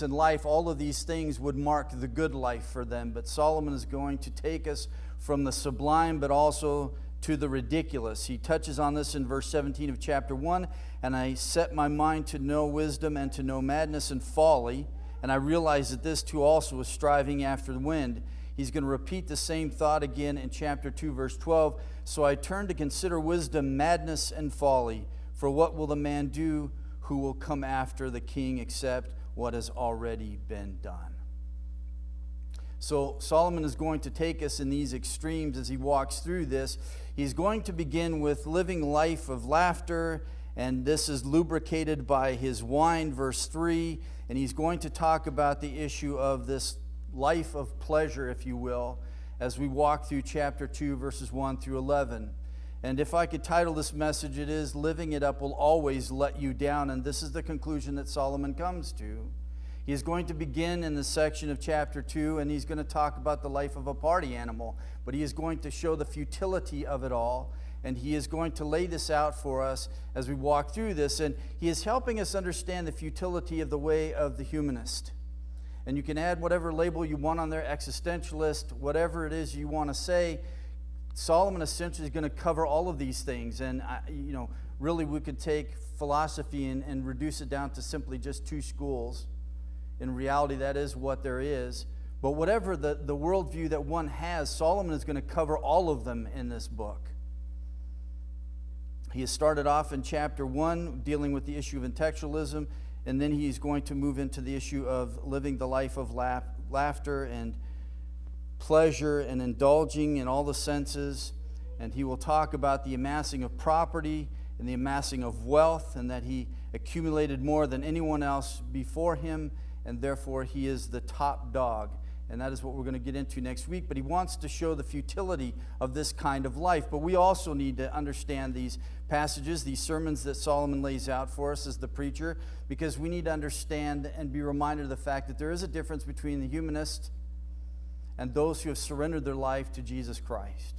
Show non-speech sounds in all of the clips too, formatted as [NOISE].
in life, all of these things would mark the good life for them. But Solomon is going to take us from the sublime, but also to the ridiculous. He touches on this in verse 17 of chapter 1 and I set my mind to know wisdom and to know madness and folly. And I realized that this too also was striving after the wind. He's going to repeat the same thought again in chapter 2, verse 12. So I turned to consider wisdom, madness, and folly. For what will the man do who will come after the king except what has already been done? So Solomon is going to take us in these extremes as he walks through this. He's going to begin with living life of laughter, and this is lubricated by his wine, verse 3. And he's going to talk about the issue of this life of pleasure, if you will, as we walk through chapter 2, verses 1 through 11. And if I could title this message, it is Living It Up Will Always Let You Down. And this is the conclusion that Solomon comes to. He is going to begin in the section of chapter 2, and he's going to talk about the life of a party animal, but he is going to show the futility of it all. And he is going to lay this out for us as we walk through this. And he is helping us understand the futility of the way of the humanist. And you can add whatever label you want on there, existentialist, whatever it is you want to say. Solomon essentially is going to cover all of these things. And, I, you know, really we could take philosophy and, and reduce it down to simply just two schools. In reality, that is what there is. But whatever the, the worldview that one has, Solomon is going to cover all of them in this book. He has started off in chapter 1 dealing with the issue of intellectualism, and then he's going to move into the issue of living the life of laugh, laughter and pleasure and indulging in all the senses. And he will talk about the amassing of property and the amassing of wealth, and that he accumulated more than anyone else before him, and therefore he is the top dog and that is what we're going to get into next week. But he wants to show the futility of this kind of life. But we also need to understand these passages, these sermons that Solomon lays out for us as the preacher, because we need to understand and be reminded of the fact that there is a difference between the humanist and those who have surrendered their life to Jesus Christ.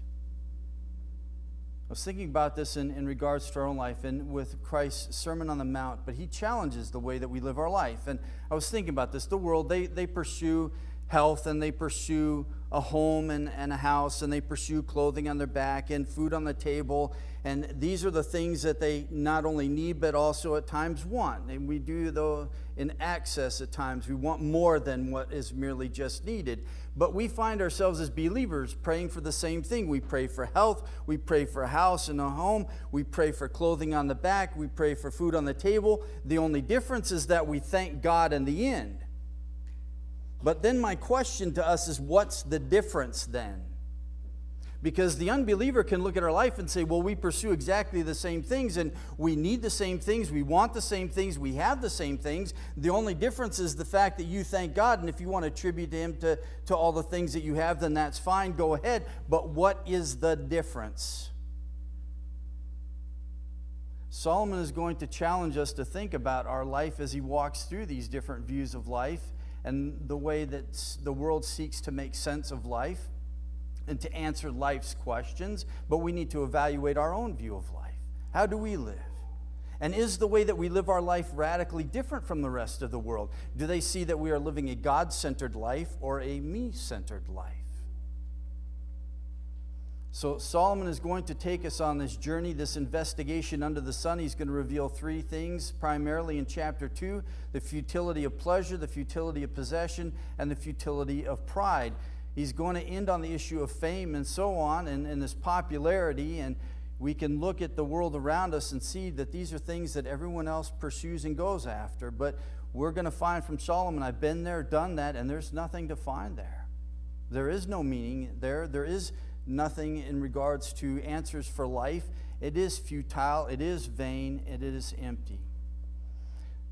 I was thinking about this in, in regards to our own life and with Christ's Sermon on the Mount, but he challenges the way that we live our life. And I was thinking about this. The world, they, they pursue health and they pursue a home and, and a house and they pursue clothing on their back and food on the table. And these are the things that they not only need but also at times want. And we do though in excess at times. We want more than what is merely just needed. But we find ourselves as believers praying for the same thing. We pray for health, we pray for a house and a home, we pray for clothing on the back, we pray for food on the table. The only difference is that we thank God in the end. But then my question to us is what's the difference then? Because the unbeliever can look at our life and say, well, we pursue exactly the same things and we need the same things, we want the same things, we have the same things. The only difference is the fact that you thank God, and if you want to attribute to Him to, to all the things that you have, then that's fine, go ahead. But what is the difference? Solomon is going to challenge us to think about our life as he walks through these different views of life and the way that the world seeks to make sense of life and to answer life's questions, but we need to evaluate our own view of life. How do we live? And is the way that we live our life radically different from the rest of the world? Do they see that we are living a God centered life or a me centered life? So, Solomon is going to take us on this journey, this investigation under the sun. He's going to reveal three things, primarily in chapter 2 the futility of pleasure, the futility of possession, and the futility of pride. He's going to end on the issue of fame and so on, and, and this popularity. And we can look at the world around us and see that these are things that everyone else pursues and goes after. But we're going to find from Solomon, I've been there, done that, and there's nothing to find there. There is no meaning there. There is nothing in regards to answers for life. It is futile, it is vain, it is empty.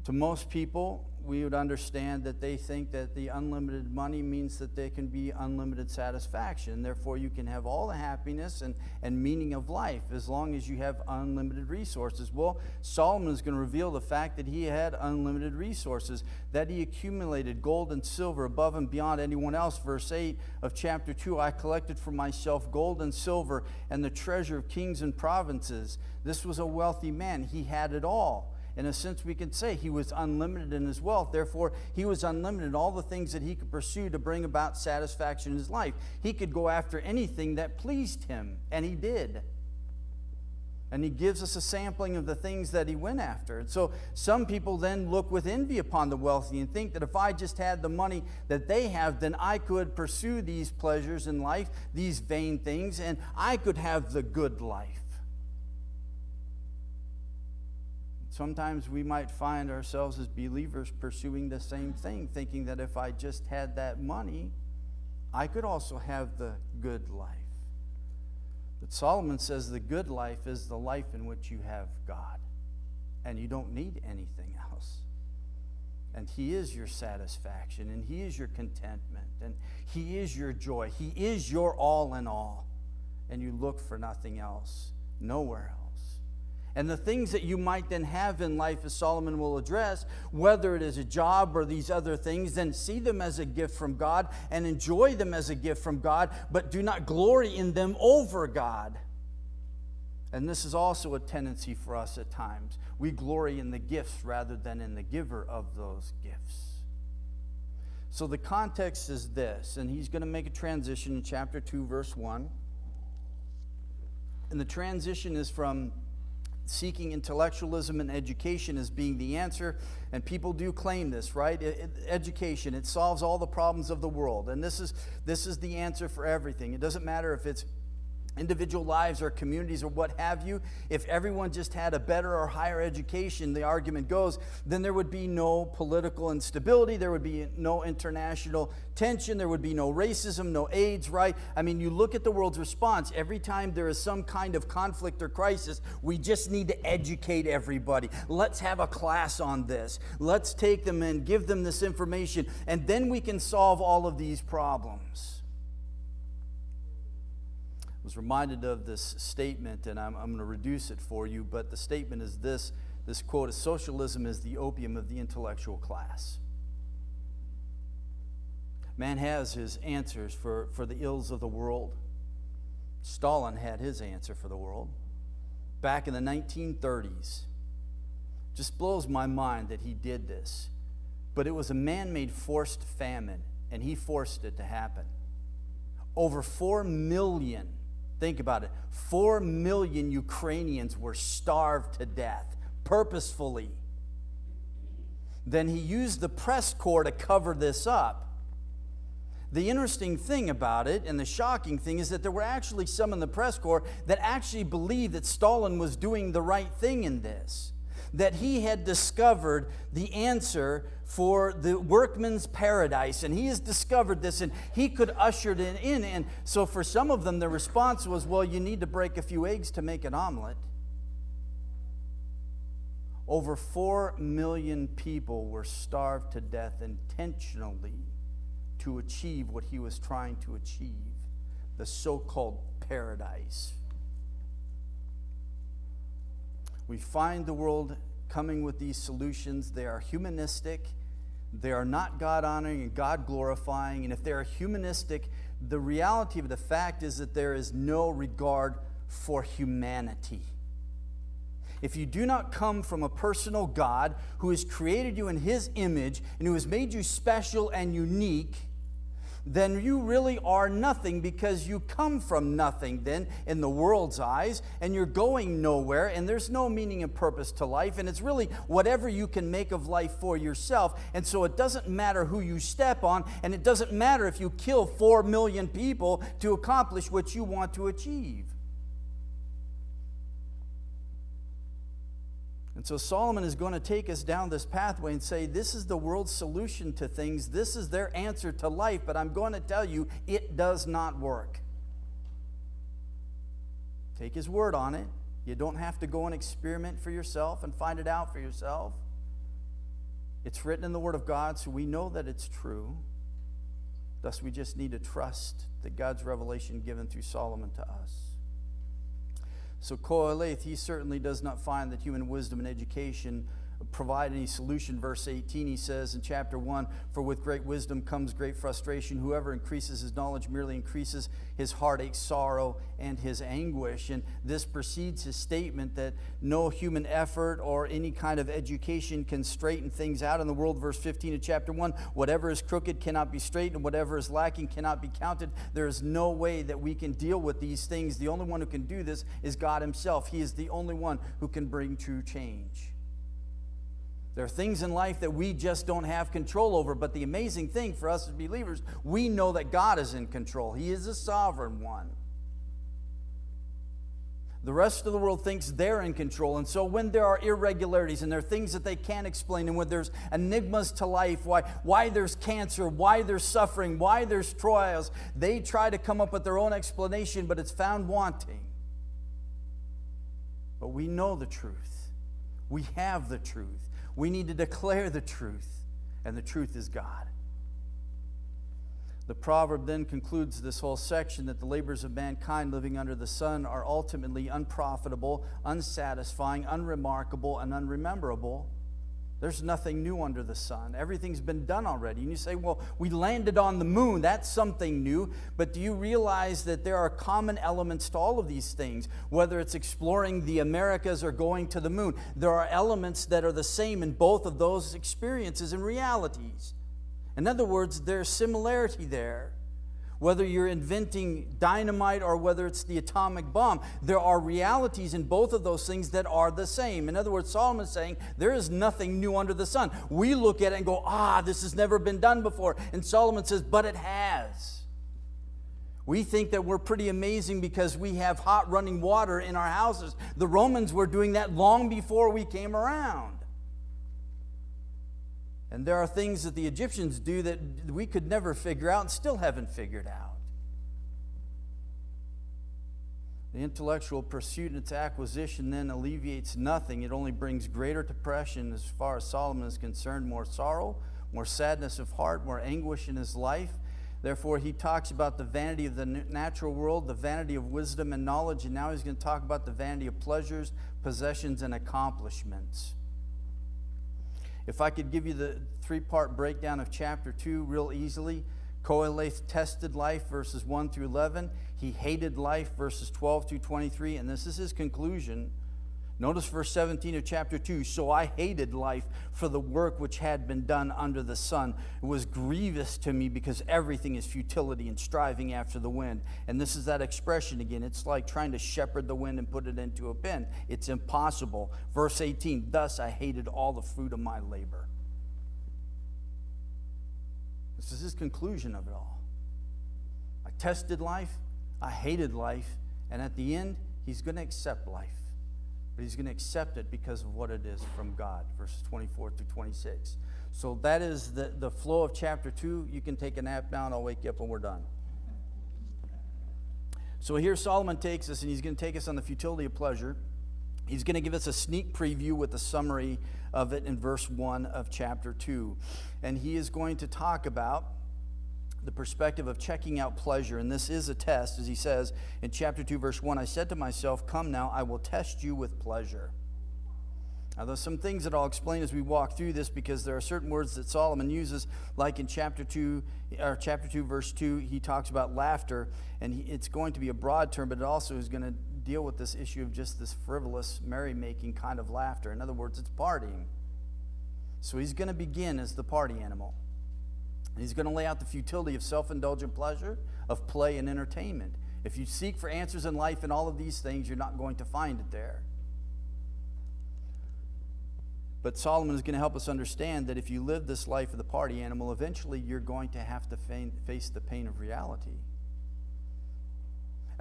To most people, we would understand that they think that the unlimited money means that they can be unlimited satisfaction. Therefore, you can have all the happiness and, and meaning of life as long as you have unlimited resources. Well, Solomon is going to reveal the fact that he had unlimited resources, that he accumulated gold and silver above and beyond anyone else. Verse 8 of chapter 2 I collected for myself gold and silver and the treasure of kings and provinces. This was a wealthy man, he had it all In a sense, we can say he was unlimited in his wealth. Therefore, he was unlimited in all the things that he could pursue to bring about satisfaction in his life. He could go after anything that pleased him, and he did. And he gives us a sampling of the things that he went after. And so some people then look with envy upon the wealthy and think that if I just had the money that they have, then I could pursue these pleasures in life, these vain things, and I could have the good life. Sometimes we might find ourselves as believers pursuing the same thing, thinking that if I just had that money, I could also have the good life. But Solomon says the good life is the life in which you have God, and you don't need anything else. And He is your satisfaction, and He is your contentment, and He is your joy. He is your all in all, and you look for nothing else, nowhere else. And the things that you might then have in life, as Solomon will address, whether it is a job or these other things, then see them as a gift from God and enjoy them as a gift from God, but do not glory in them over God. And this is also a tendency for us at times. We glory in the gifts rather than in the giver of those gifts. So the context is this, and he's going to make a transition in chapter 2, verse 1. And the transition is from seeking intellectualism and education as being the answer. And people do claim this, right? It, it, education, it solves all the problems of the world. And this is, this is the answer for everything. It doesn't matter if it's individual lives or communities or what have you, if everyone just had a better or higher education, the argument goes, then there would be no political instability, there would be no international tension, there would be no racism, no AIDS, right? I mean, you look at the world's response, every time there is some kind of conflict or crisis, we just need to educate everybody. Let's have a class on this. Let's take them and give them this information, and then we can solve all of these problems was reminded of this statement, and I'm, I'm going to reduce it for you, but the statement is this this quote is socialism is the opium of the intellectual class. Man has his answers for, for the ills of the world. Stalin had his answer for the world back in the 1930s. Just blows my mind that he did this. But it was a man made forced famine, and he forced it to happen. Over 4 million Think about it. Four million Ukrainians were starved to death purposefully. Then he used the press corps to cover this up. The interesting thing about it and the shocking thing is that there were actually some in the press corps that actually believed that Stalin was doing the right thing in this, that he had discovered the answer for the workman's paradise. And he has discovered this and he could usher it in. And so for some of them, the response was, well, you need to break a few eggs to make an omelet. Over 4 million people were starved to death intentionally to achieve what he was trying to achieve the so called paradise. We find the world coming with these solutions. They are humanistic they are not God honoring and God glorifying. And if they are humanistic, the reality of the fact is that there is no regard for humanity. If you do not come from a personal God who has created you in his image and who has made you special and unique, then you really are nothing because you come from nothing then in the world's eyes and you're going nowhere and there's no meaning and purpose to life and it's really whatever you can make of life for yourself. And so it doesn't matter who you step on and it doesn't matter if you kill 4 million people to accomplish what you want to achieve And so Solomon is going to take us down this pathway and say, This is the world's solution to things. This is their answer to life. But I'm going to tell you, it does not work. Take his word on it. You don't have to go and experiment for yourself and find it out for yourself. It's written in the Word of God, so we know that it's true. Thus, we just need to trust that God's revelation given through Solomon to us. So Qoheleth, he certainly does not find that human wisdom and education provide any solution. Verse 18, he says in chapter 1 For with great wisdom comes great frustration. Whoever increases his knowledge merely increases his heartache, sorrow, and his anguish. And this precedes his statement that no human effort or any kind of education can straighten things out in the world. Verse 15 of chapter 1 Whatever is crooked cannot be straightened, whatever is lacking cannot be counted. There is no way that we can deal with these things. The only one who can do this is God Himself. He is the only one who can bring true change. There are things in life that we just don't have control over, but the amazing thing for us as believers, we know that God is in control. He is the sovereign one. The rest of the world thinks they're in control. And so when there are irregularities and there are things that they can't explain, and when there's enigmas to life, why, why there's cancer, why there's suffering, why there's trials, they try to come up with their own explanation, but it's found wanting. But we know the truth. We have the truth. We need to declare the truth, and the truth is God. The proverb then concludes this whole section that the labors of mankind living under the sun are ultimately unprofitable, unsatisfying, unremarkable, and unrememberable. There's nothing new under the sun. Everything's been done already. And you say, well, we landed on the moon. That's something new. But do you realize that there are common elements to all of these things? Whether it's exploring the Americas or going to the moon, there are elements that are the same in both of those experiences and realities. In other words, there's similarity there whether you're inventing dynamite or whether it's the atomic bomb. There are realities in both of those things that are the same. In other words, Solomon's saying there is nothing new under the sun. We look at it and go, ah, this has never been done before. And Solomon says, but it has. We think that we're pretty amazing because we have hot running water in our houses. The Romans were doing that long before we came around. And there are things that the Egyptians do that we could never figure out and still haven't figured out. The intellectual pursuit and its acquisition then alleviates nothing. It only brings greater depression as far as Solomon is concerned, more sorrow, more sadness of heart, more anguish in his life. Therefore, he talks about the vanity of the natural world, the vanity of wisdom and knowledge, and now he's going to talk about the vanity of pleasures, possessions, and accomplishments. If I could give you the three part breakdown of chapter 2 real easily Koheleth tested life, verses 1 through 11. He hated life, verses 12 through 23. And this is his conclusion. Notice verse 17 of chapter 2 So I hated life for the work which had been done under the sun. It was grievous to me because everything is futility and striving after the wind. And this is that expression again. It's like trying to shepherd the wind and put it into a pen. It's impossible. Verse 18 Thus I hated all the fruit of my labor. This is his conclusion of it all. I tested life, I hated life, and at the end, he's going to accept life but he's going to accept it because of what it is from God, verses 24 through 26. So that is the, the flow of chapter 2. You can take a nap now, and I'll wake you up when we're done. So here Solomon takes us, and he's going to take us on the futility of pleasure. He's going to give us a sneak preview with a summary of it in verse 1 of chapter 2. And he is going to talk about the perspective of checking out pleasure. And this is a test, as he says in chapter 2, verse 1 I said to myself, Come now, I will test you with pleasure. Now, there's some things that I'll explain as we walk through this because there are certain words that Solomon uses, like in chapter 2, or chapter 2, verse 2, he talks about laughter, and he, it's going to be a broad term, but it also is going to deal with this issue of just this frivolous, merry-making kind of laughter. In other words, it's partying. So he's going to begin as the party animal. He's going to lay out the futility of self indulgent pleasure, of play and entertainment. If you seek for answers in life in all of these things, you're not going to find it there. But Solomon is going to help us understand that if you live this life of the party animal, eventually you're going to have to face the pain of reality.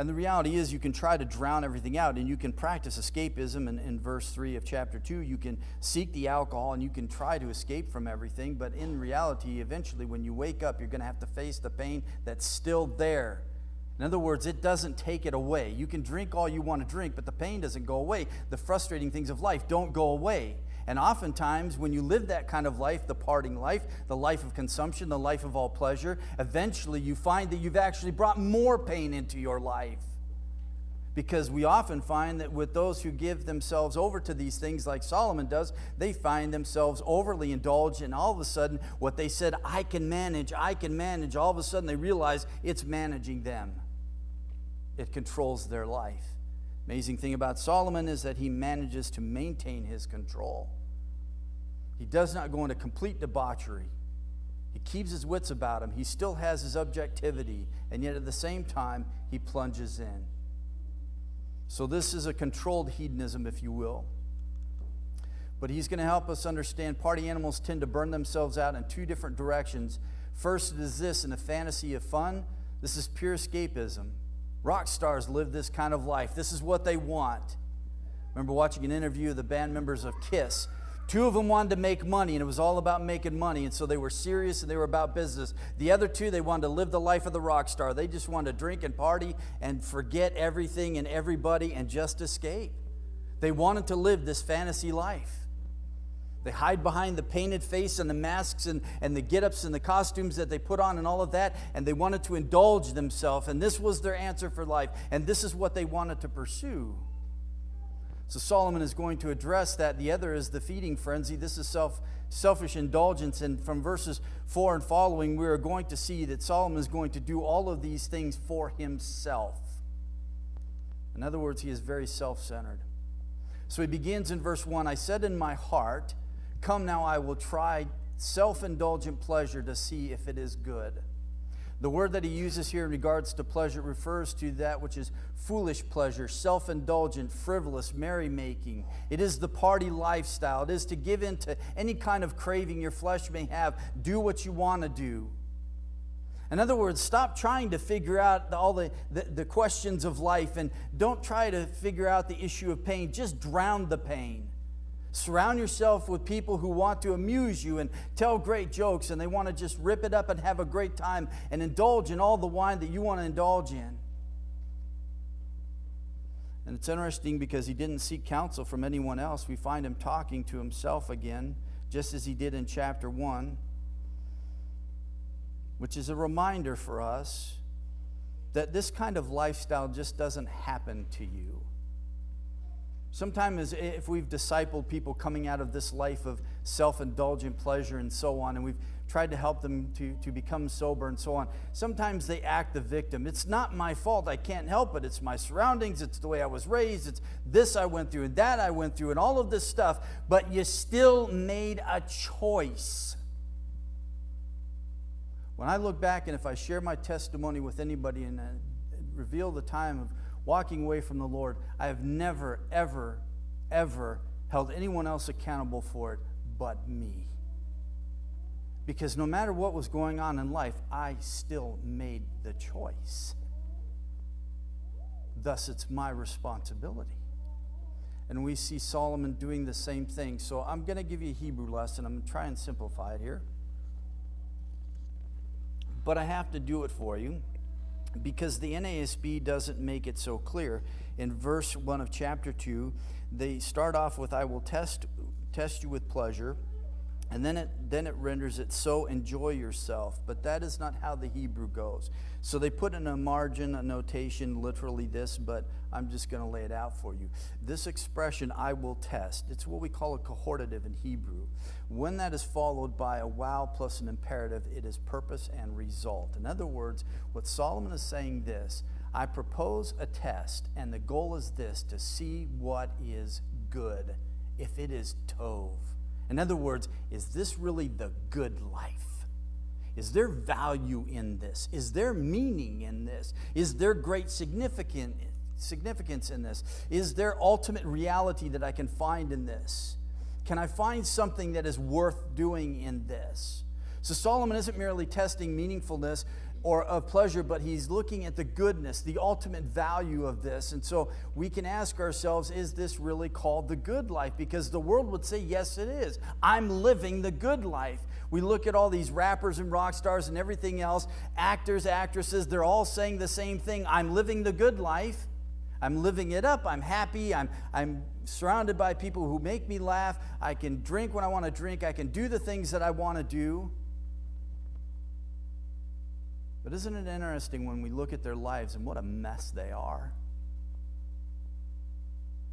And the reality is, you can try to drown everything out and you can practice escapism. And in verse 3 of chapter 2, you can seek the alcohol and you can try to escape from everything. But in reality, eventually, when you wake up, you're going to have to face the pain that's still there. In other words, it doesn't take it away. You can drink all you want to drink, but the pain doesn't go away. The frustrating things of life don't go away. And oftentimes, when you live that kind of life, the parting life, the life of consumption, the life of all pleasure, eventually you find that you've actually brought more pain into your life. Because we often find that with those who give themselves over to these things, like Solomon does, they find themselves overly indulged, and all of a sudden, what they said, I can manage, I can manage, all of a sudden they realize it's managing them. It controls their life. Amazing thing about Solomon is that he manages to maintain his control. He does not go into complete debauchery. He keeps his wits about him. He still has his objectivity, and yet at the same time, he plunges in. So, this is a controlled hedonism, if you will. But he's going to help us understand party animals tend to burn themselves out in two different directions. First, it is this in a fantasy of fun, this is pure escapism. Rock stars live this kind of life, this is what they want. remember watching an interview of the band members of Kiss Two of them wanted to make money, and it was all about making money, and so they were serious and they were about business. The other two, they wanted to live the life of the rock star. They just wanted to drink and party and forget everything and everybody and just escape. They wanted to live this fantasy life. They hide behind the painted face and the masks and, and the get ups and the costumes that they put on and all of that, and they wanted to indulge themselves, and this was their answer for life, and this is what they wanted to pursue. So Solomon is going to address that. The other is the feeding frenzy. This is self, selfish indulgence. And from verses 4 and following, we are going to see that Solomon is going to do all of these things for himself. In other words, he is very self centered. So he begins in verse 1 I said in my heart, Come now, I will try self indulgent pleasure to see if it is good. The word that he uses here in regards to pleasure refers to that which is foolish pleasure, self indulgent, frivolous, merrymaking. It is the party lifestyle. It is to give in to any kind of craving your flesh may have. Do what you want to do. In other words, stop trying to figure out all the, the, the, questions of life and don't try to figure out the issue of pain. Just drown the pain. Surround yourself with people who want to amuse you and tell great jokes, and they want to just rip it up and have a great time and indulge in all the wine that you want to indulge in. And it's interesting because he didn't seek counsel from anyone else. We find him talking to himself again, just as he did in chapter 1, which is a reminder for us that this kind of lifestyle just doesn't happen to you. Sometimes, if we've discipled people coming out of this life of self indulgent pleasure and so on, and we've tried to help them to, to become sober and so on, sometimes they act the victim. It's not my fault. I can't help it. It's my surroundings. It's the way I was raised. It's this I went through and that I went through and all of this stuff. But you still made a choice. When I look back and if I share my testimony with anybody and uh, reveal the time of walking away from the Lord, I have never, ever, ever held anyone else accountable for it but me. Because no matter what was going on in life, I still made the choice. Thus, it's my responsibility. And we see Solomon doing the same thing. So I'm going to give you a Hebrew lesson. I'm going to try and simplify it here. But I have to do it for you because the NASB doesn't make it so clear. In verse 1 of chapter 2, they start off with, I will test, test you with pleasure. And then it, then it renders it so enjoy yourself. But that is not how the Hebrew goes. So they put in a margin, a notation, literally this, but I'm just going to lay it out for you. This expression, I will test, it's what we call a cohortative in Hebrew. When that is followed by a waw plus an imperative, it is purpose and result. In other words, what Solomon is saying this I propose a test, and the goal is this to see what is good, if it is tov. In other words, is this really the good life? Is there value in this? Is there meaning in this? Is there great significance significance in this? Is there ultimate reality that I can find in this? Can I find something that is worth doing in this? So Solomon isn't merely testing meaningfulness or of pleasure, but he's looking at the goodness, the ultimate value of this. And so we can ask ourselves, is this really called the good life? Because the world would say, yes, it is. I'm living the good life. We look at all these rappers and rock stars and everything else, actors, actresses, they're all saying the same thing I'm living the good life. I'm living it up. I'm happy. I'm, I'm surrounded by people who make me laugh. I can drink when I want to drink. I can do the things that I want to do. But isn't it interesting when we look at their lives and what a mess they are?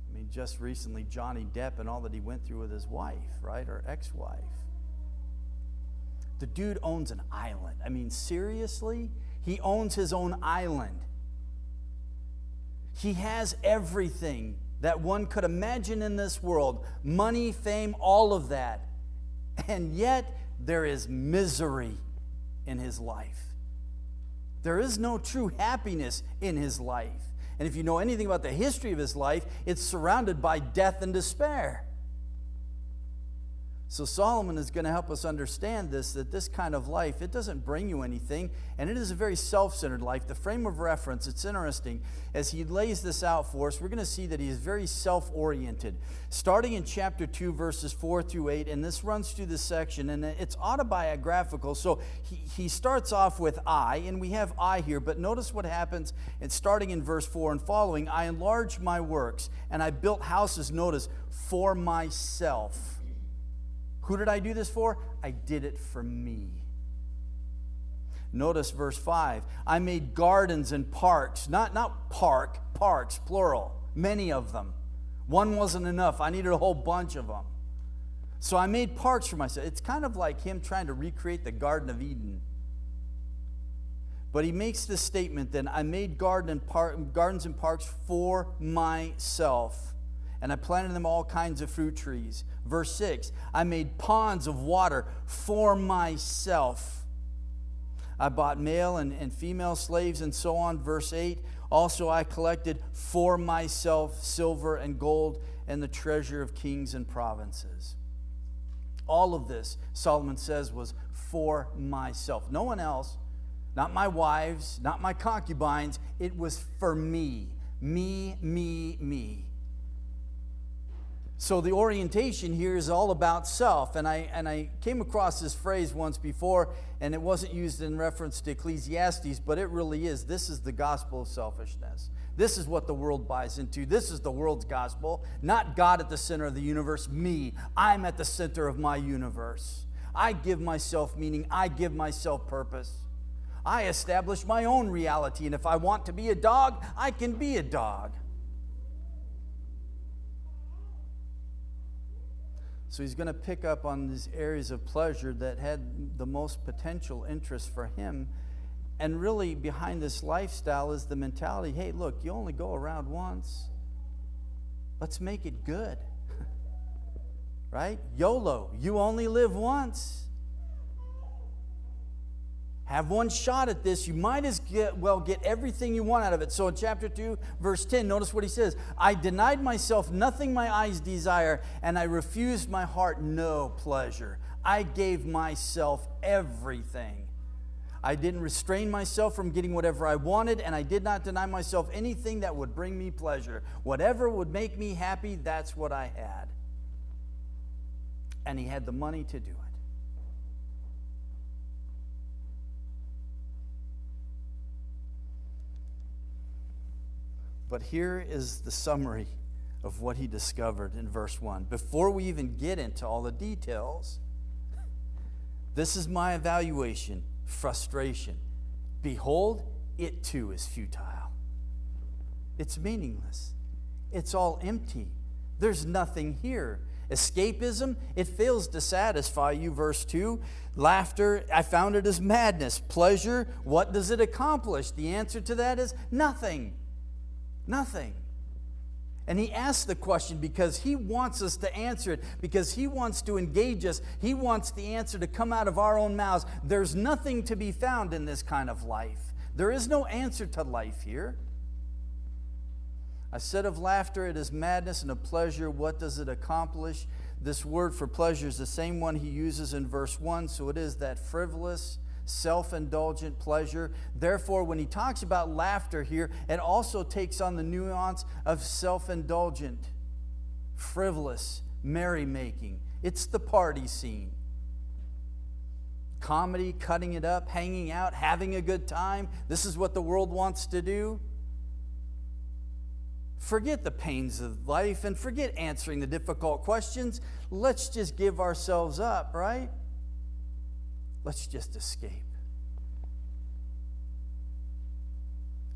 I mean, just recently, Johnny Depp and all that he went through with his wife, right? Or ex wife. The dude owns an island. I mean, seriously? He owns his own island. He has everything that one could imagine in this world money, fame, all of that. And yet, there is misery in his life. There is no true happiness in his life. And if you know anything about the history of his life, it's surrounded by death and despair. So Solomon is going to help us understand this that this kind of life it doesn't bring you anything and it is a very self-centered life. The frame of reference it's interesting as he lays this out for us we're going to see that he is very self-oriented. Starting in chapter 2 verses 4 through 8 and this runs through this section and it's autobiographical. So he, he starts off with I and we have I here but notice what happens and starting in verse 4 and following I enlarged my works and I built houses notice for myself who did I do this for? I did it for me. Notice verse 5. I made gardens and parks, not, not park, parks, plural, many of them. One wasn't enough. I needed a whole bunch of them. So I made parks for myself. It's kind of like him trying to recreate the Garden of Eden. But he makes this statement then I made garden and par- gardens and parks for myself and I planted them all kinds of fruit trees. Verse 6 I made ponds of water for myself. I bought male and, and female slaves and so on. Verse 8 Also, I collected for myself silver and gold and the treasure of kings and provinces. All of this, Solomon says, was for myself. No one else, not my wives, not my concubines. It was for me. Me, me, me. So the orientation here is all about self. And I, and I came across this phrase once before, and it wasn't used in reference to Ecclesiastes, but it really is. This is the gospel of selfishness. This is what the world buys into. This is the world's gospel. Not God at the center of the universe, me. I'm at the center of my universe. I give myself meaning, I give myself purpose. I establish my own reality, and if I want to be a dog, I can be a dog. So he's going to pick up on these areas of pleasure that had the most potential interest for him. And really, behind this lifestyle is the mentality hey, look, you only go around once. Let's make it good. [LAUGHS] right? YOLO, you only live once have one shot at this. You might as well get everything you want out of it. So in chapter 2, verse 10, notice what he says I denied myself nothing my eyes desire, and I refused my heart no pleasure. I gave myself everything. I didn't restrain myself from getting whatever I wanted, and I did not deny myself anything that would bring me pleasure. Whatever would make me happy, that's what I had. And he had the money to do it. But here is the summary of what he discovered in verse 1. Before we even get into all the details, this is my evaluation frustration. Behold, it too is futile. It's meaningless. It's all empty. There's nothing here. Escapism, it fails to satisfy you. Verse 2. Laughter, I found it as madness. Pleasure, what does it accomplish? The answer to that is nothing. Nothing. And he asks the question because he wants us to answer it, because he wants to engage us. He wants the answer to come out of our own mouths. There's nothing to be found in this kind of life. There is no answer to life here. I said of laughter, it is madness, and of pleasure, what does it accomplish? This word for pleasure is the same one he uses in verse 1, so it is that frivolous, self indulgent pleasure. Therefore, when he talks about laughter here, it also takes on the nuance of self indulgent, frivolous, merrymaking. It's the party scene. Comedy, cutting it up, hanging out, having a good time. This is what the world wants to do. Forget the pains of life and forget answering the difficult questions. Let's just give ourselves up, right? Let's just escape.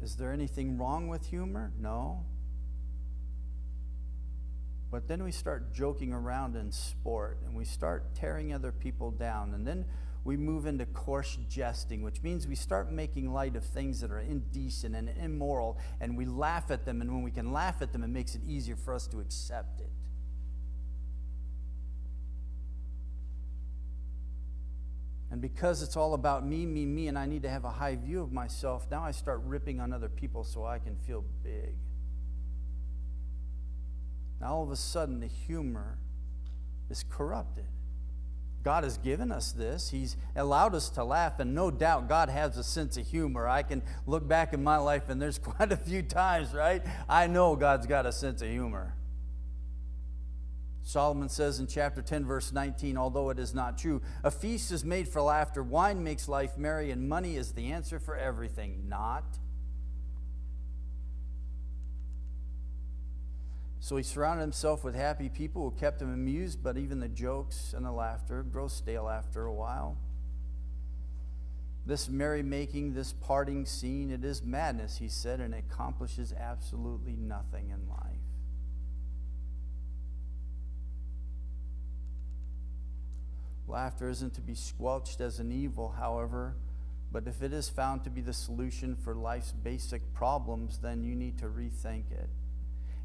Is there anything wrong with humor? No. But then we start joking around in sport and we start tearing other people down. And then we move into coarse jesting, which means we start making light of things that are indecent and immoral, and we laugh at them. And when we can laugh at them, it makes it easier for us to accept it. And because it's all about me, me, me, and I need to have a high view of myself, now I start ripping on other people so I can feel big. Now all of a sudden, the humor is corrupted. God has given us this. He's allowed us to laugh, and no doubt God has a sense of humor. I can look back in my life, and there's [LAUGHS] quite a few times, right? I know God's got a sense of humor. Solomon says in chapter 10, verse 19, although it is not true, a feast is made for laughter, wine makes life merry, and money is the answer for everything. Not. So he surrounded himself with happy people who kept him amused, but even the jokes and the laughter grow stale after a while. This merrymaking, this parting scene, it is madness, he said, and accomplishes absolutely nothing in life. Laughter isn't to be squelched as an evil, however, but if it is found to be the solution for life's basic problems, then you need to rethink it.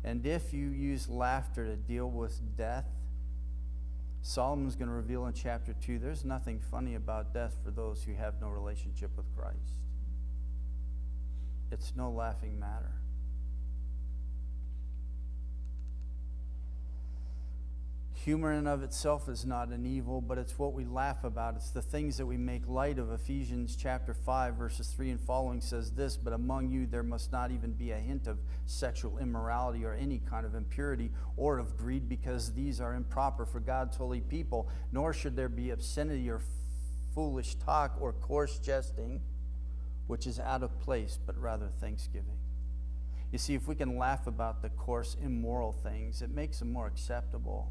And if you use laughter to deal with death, Solomon's going to reveal in chapter 2 there's nothing funny about death for those who have no relationship with Christ. It's no laughing matter. Humor in of itself is not an evil, but it's what we laugh about. It's the things that we make light of. Ephesians chapter 5, verses 3 and following says this But among you there must not even be a hint of sexual immorality or any kind of impurity or of greed, because these are improper for God's holy people. Nor should there be obscenity or foolish talk or coarse jesting, which is out of place, but rather thanksgiving. You see, if we can laugh about the coarse, immoral things, it makes them more acceptable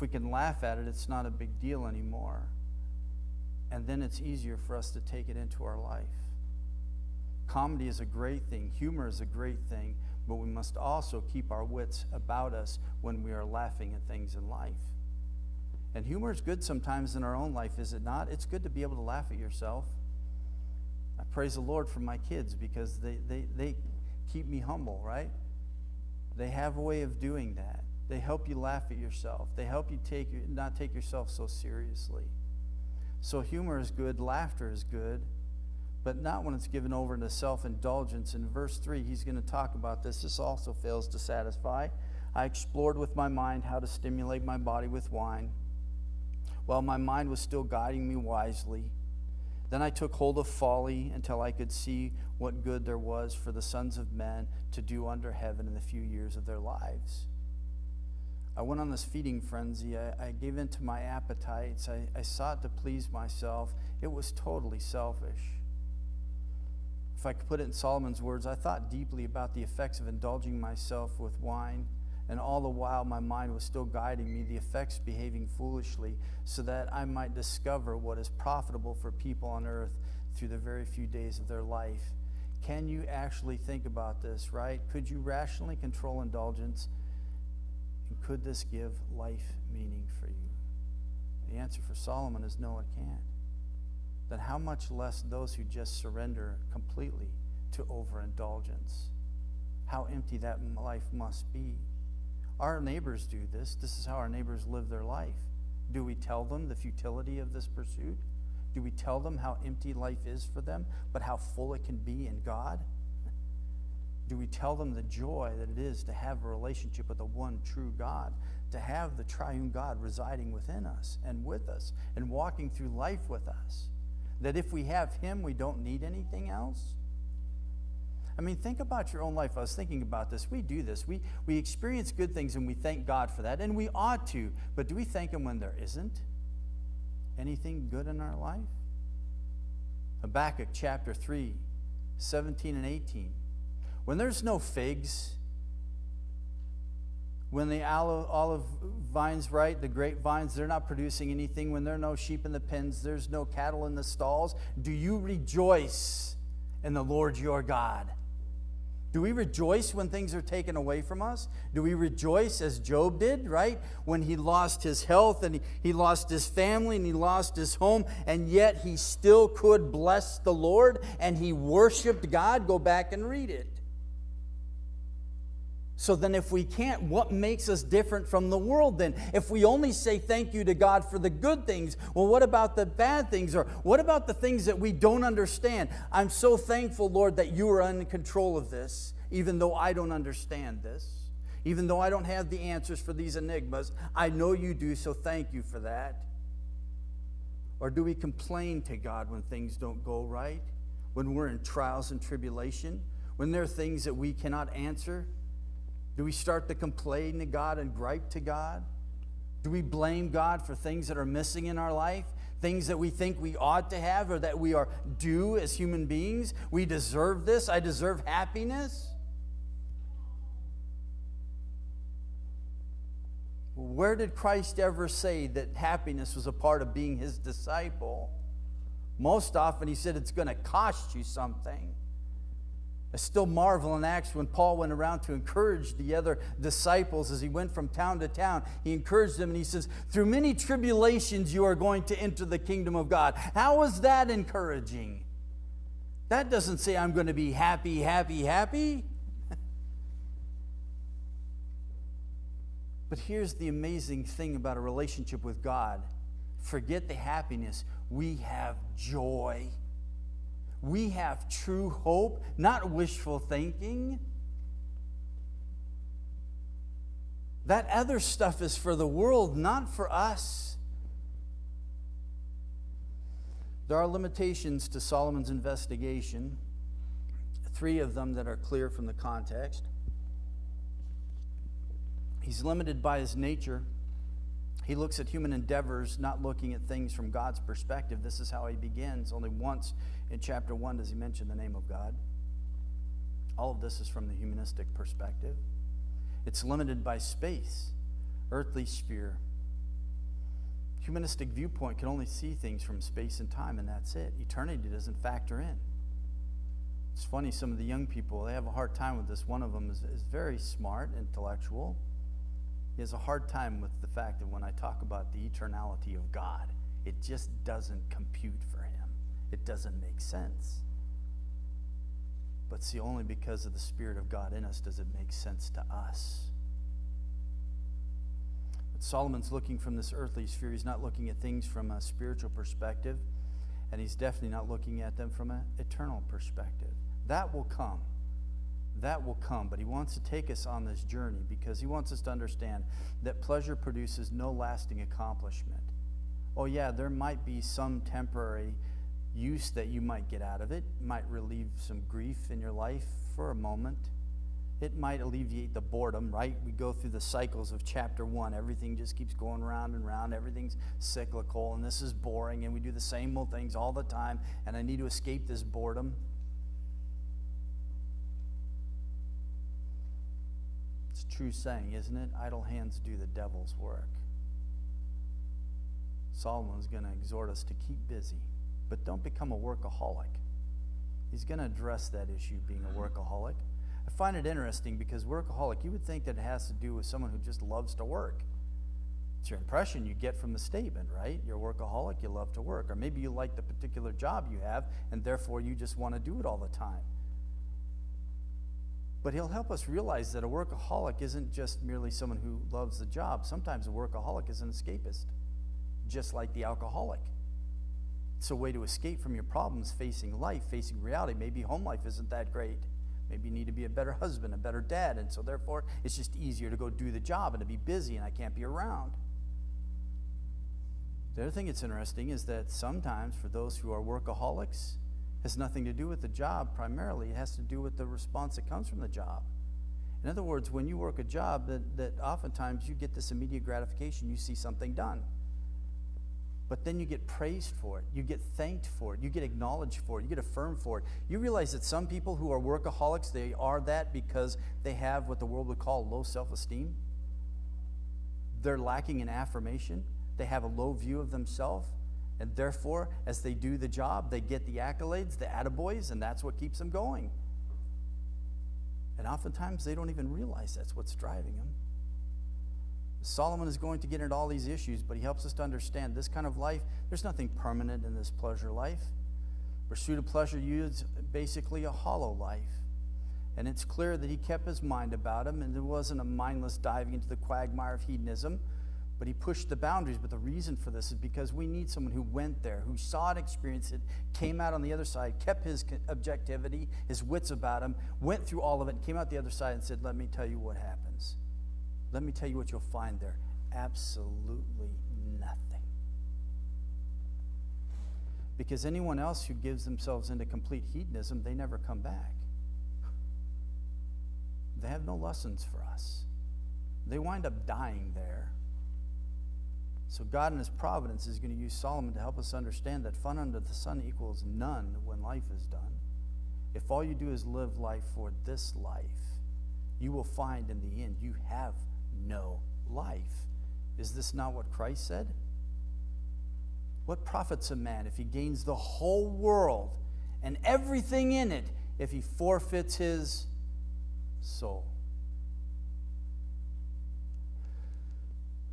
if we can laugh at it, it's not a big deal anymore. And then it's easier for us to take it into our life. Comedy is a great thing, humor is a great thing, but we must also keep our wits about us when we are laughing at things in life. And humor is good sometimes in our own life, is it not? It's good to be able to laugh at yourself. I praise the Lord for my kids because they, they, they keep me humble, right? They have a way of doing that. They help you laugh at yourself. They help you take not take yourself so seriously. So humor is good, laughter is good, but not when it's given over to self-indulgence. In verse 3, he's going to talk about this. This also fails to satisfy. I explored with my mind how to stimulate my body with wine, while my mind was still guiding me wisely. Then I took hold of folly until I could see what good there was for the sons of men to do under heaven in the few years of their lives. I went on this feeding frenzy. I, I gave in to my appetites. I, I sought to please myself. It was totally selfish. If I could put it in Solomon's words, I thought deeply about the effects of indulging myself with wine, and all the while my mind was still guiding me, the effects behaving foolishly, so that I might discover what is profitable for people on earth through the very few days of their life. Can you actually think about this, right? Could you rationally control indulgence? Could this give life meaning for you? The answer for Solomon is no, it can't. Then how much less those who just surrender completely to overindulgence? How empty that life must be. Our neighbors do this. This is how our neighbors live their life. Do we tell them the futility of this pursuit? Do we tell them how empty life is for them, but how full it can be in God? Do we tell them the joy that it is to have a relationship with the one true God, to have the triune God residing within us and with us and walking through life with us? That if we have Him, we don't need anything else? I mean, think about your own life. I was thinking about this. We do this. We, we experience good things and we thank God for that, and we ought to. But do we thank Him when there isn't anything good in our life? Habakkuk chapter 3, 17 and 18. When there's no figs, when the olive vines, right, the grapevines, they're not producing anything, when there are no sheep in the pens, there's no cattle in the stalls, do you rejoice in the Lord your God? Do we rejoice when things are taken away from us? Do we rejoice as Job did, right? When he lost his health and he, he lost his family and he lost his home, and yet he still could bless the Lord and he worshiped God? Go back and read it. So then, if we can't, what makes us different from the world then? If we only say thank you to God for the good things, well, what about the bad things? Or what about the things that we don't understand? I'm so thankful, Lord, that you are in control of this, even though I don't understand this. Even though I don't have the answers for these enigmas, I know you do, so thank you for that. Or do we complain to God when things don't go right? When we're in trials and tribulation? When there are things that we cannot answer? Do we start to complain to God and gripe to God? Do we blame God for things that are missing in our life? Things that we think we ought to have or that we are due as human beings? We deserve this. I deserve happiness. Where did Christ ever say that happiness was a part of being his disciple? Most often, he said it's going to cost you something. I still marvel in Acts when Paul went around to encourage the other disciples as he went from town to town. He encouraged them and he says, Through many tribulations you are going to enter the kingdom of God. How is that encouraging? That doesn't say I'm going to be happy, happy, happy. [LAUGHS] but here's the amazing thing about a relationship with God forget the happiness, we have joy we have true hope, not wishful thinking. That other stuff is for the world, not for us. There are limitations to Solomon's investigation, three of them that are clear from the context. He's limited by his nature. He looks at human endeavors, not looking at things from God's perspective. This is how he begins. Only once in chapter 1 does he mention the name of God. All of this is from the humanistic perspective. It's limited by space, earthly sphere. Humanistic viewpoint can only see things from space and time, and that's it. Eternity doesn't factor in. It's funny, some of the young people, they have a hard time with this. One of them is, is very smart, intellectual he has a hard time with the fact that when I talk about the eternality of God, it just doesn't compute for him. It doesn't make sense. But see, only because of the Spirit of God in us does it make sense to us. But Solomon's looking from this earthly sphere. He's not looking at things from a spiritual perspective, and he's definitely not looking at them from an eternal perspective. That will come that will come. But he wants to take us on this journey because he wants us to understand that pleasure produces no lasting accomplishment. Oh, yeah, there might be some temporary use that you might get out of it, might relieve some grief in your life for a moment. It might alleviate the boredom, right? We go through the cycles of chapter one. Everything just keeps going round and round. Everything's cyclical, and this is boring, and we do the same old things all the time, and I need to escape this boredom. True saying, isn't it? Idle hands do the devil's work. Solomon's going to exhort us to keep busy, but don't become a workaholic. He's going to address that issue, being a workaholic. I find it interesting because workaholic, you would think that it has to do with someone who just loves to work. It's your impression you get from the statement, right? You're a workaholic, you love to work. Or maybe you like the particular job you have, and therefore you just want to do it all the time. But he'll help us realize that a workaholic isn't just merely someone who loves the job. Sometimes a workaholic is an escapist, just like the alcoholic. It's a way to escape from your problems facing life, facing reality. Maybe home life isn't that great. Maybe you need to be a better husband, a better dad, and so therefore it's just easier to go do the job and to be busy and I can't be around. The other thing that's interesting is that sometimes for those who are workaholics, has nothing to do with the job primarily. It has to do with the response that comes from the job. In other words, when you work a job, that, that oftentimes you get this immediate gratification, you see something done. But then you get praised for it, you get thanked for it, you get acknowledged for it, you get affirmed for it. You realize that some people who are workaholics, they are that because they have what the world would call low self esteem. They're lacking in affirmation, they have a low view of themselves and therefore, as they do the job, they get the accolades, the attaboys, and that's what keeps them going. And oftentimes they don't even realize that's what's driving them. Solomon is going to get into all these issues, but he helps us to understand this kind of life, there's nothing permanent in this pleasure life. Pursuit of pleasure is basically a hollow life. And it's clear that he kept his mind about him, and it wasn't a mindless diving into the quagmire of hedonism, but he pushed the boundaries. But the reason for this is because we need someone who went there, who saw it, experienced it, came out on the other side, kept his objectivity, his wits about him, went through all of it, came out the other side and said, Let me tell you what happens. Let me tell you what you'll find there. Absolutely nothing. Because anyone else who gives themselves into complete hedonism, they never come back. They have no lessons for us. They wind up dying there. So, God in His providence is going to use Solomon to help us understand that fun under the sun equals none when life is done. If all you do is live life for this life, you will find in the end you have no life. Is this not what Christ said? What profits a man if he gains the whole world and everything in it if he forfeits his soul?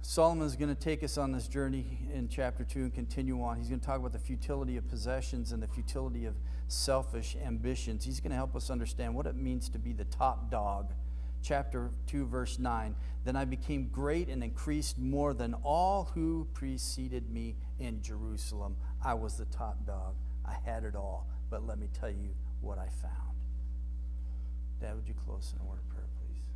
Solomon is going to take us on this journey in chapter 2 and continue on. He's going to talk about the futility of possessions and the futility of selfish ambitions. He's going to help us understand what it means to be the top dog chapter 2, verse 9. Then I became great and increased more than all who preceded me in Jerusalem. I was the top dog. I had it all. But let me tell you what I found. Dad, would you close in a word of prayer?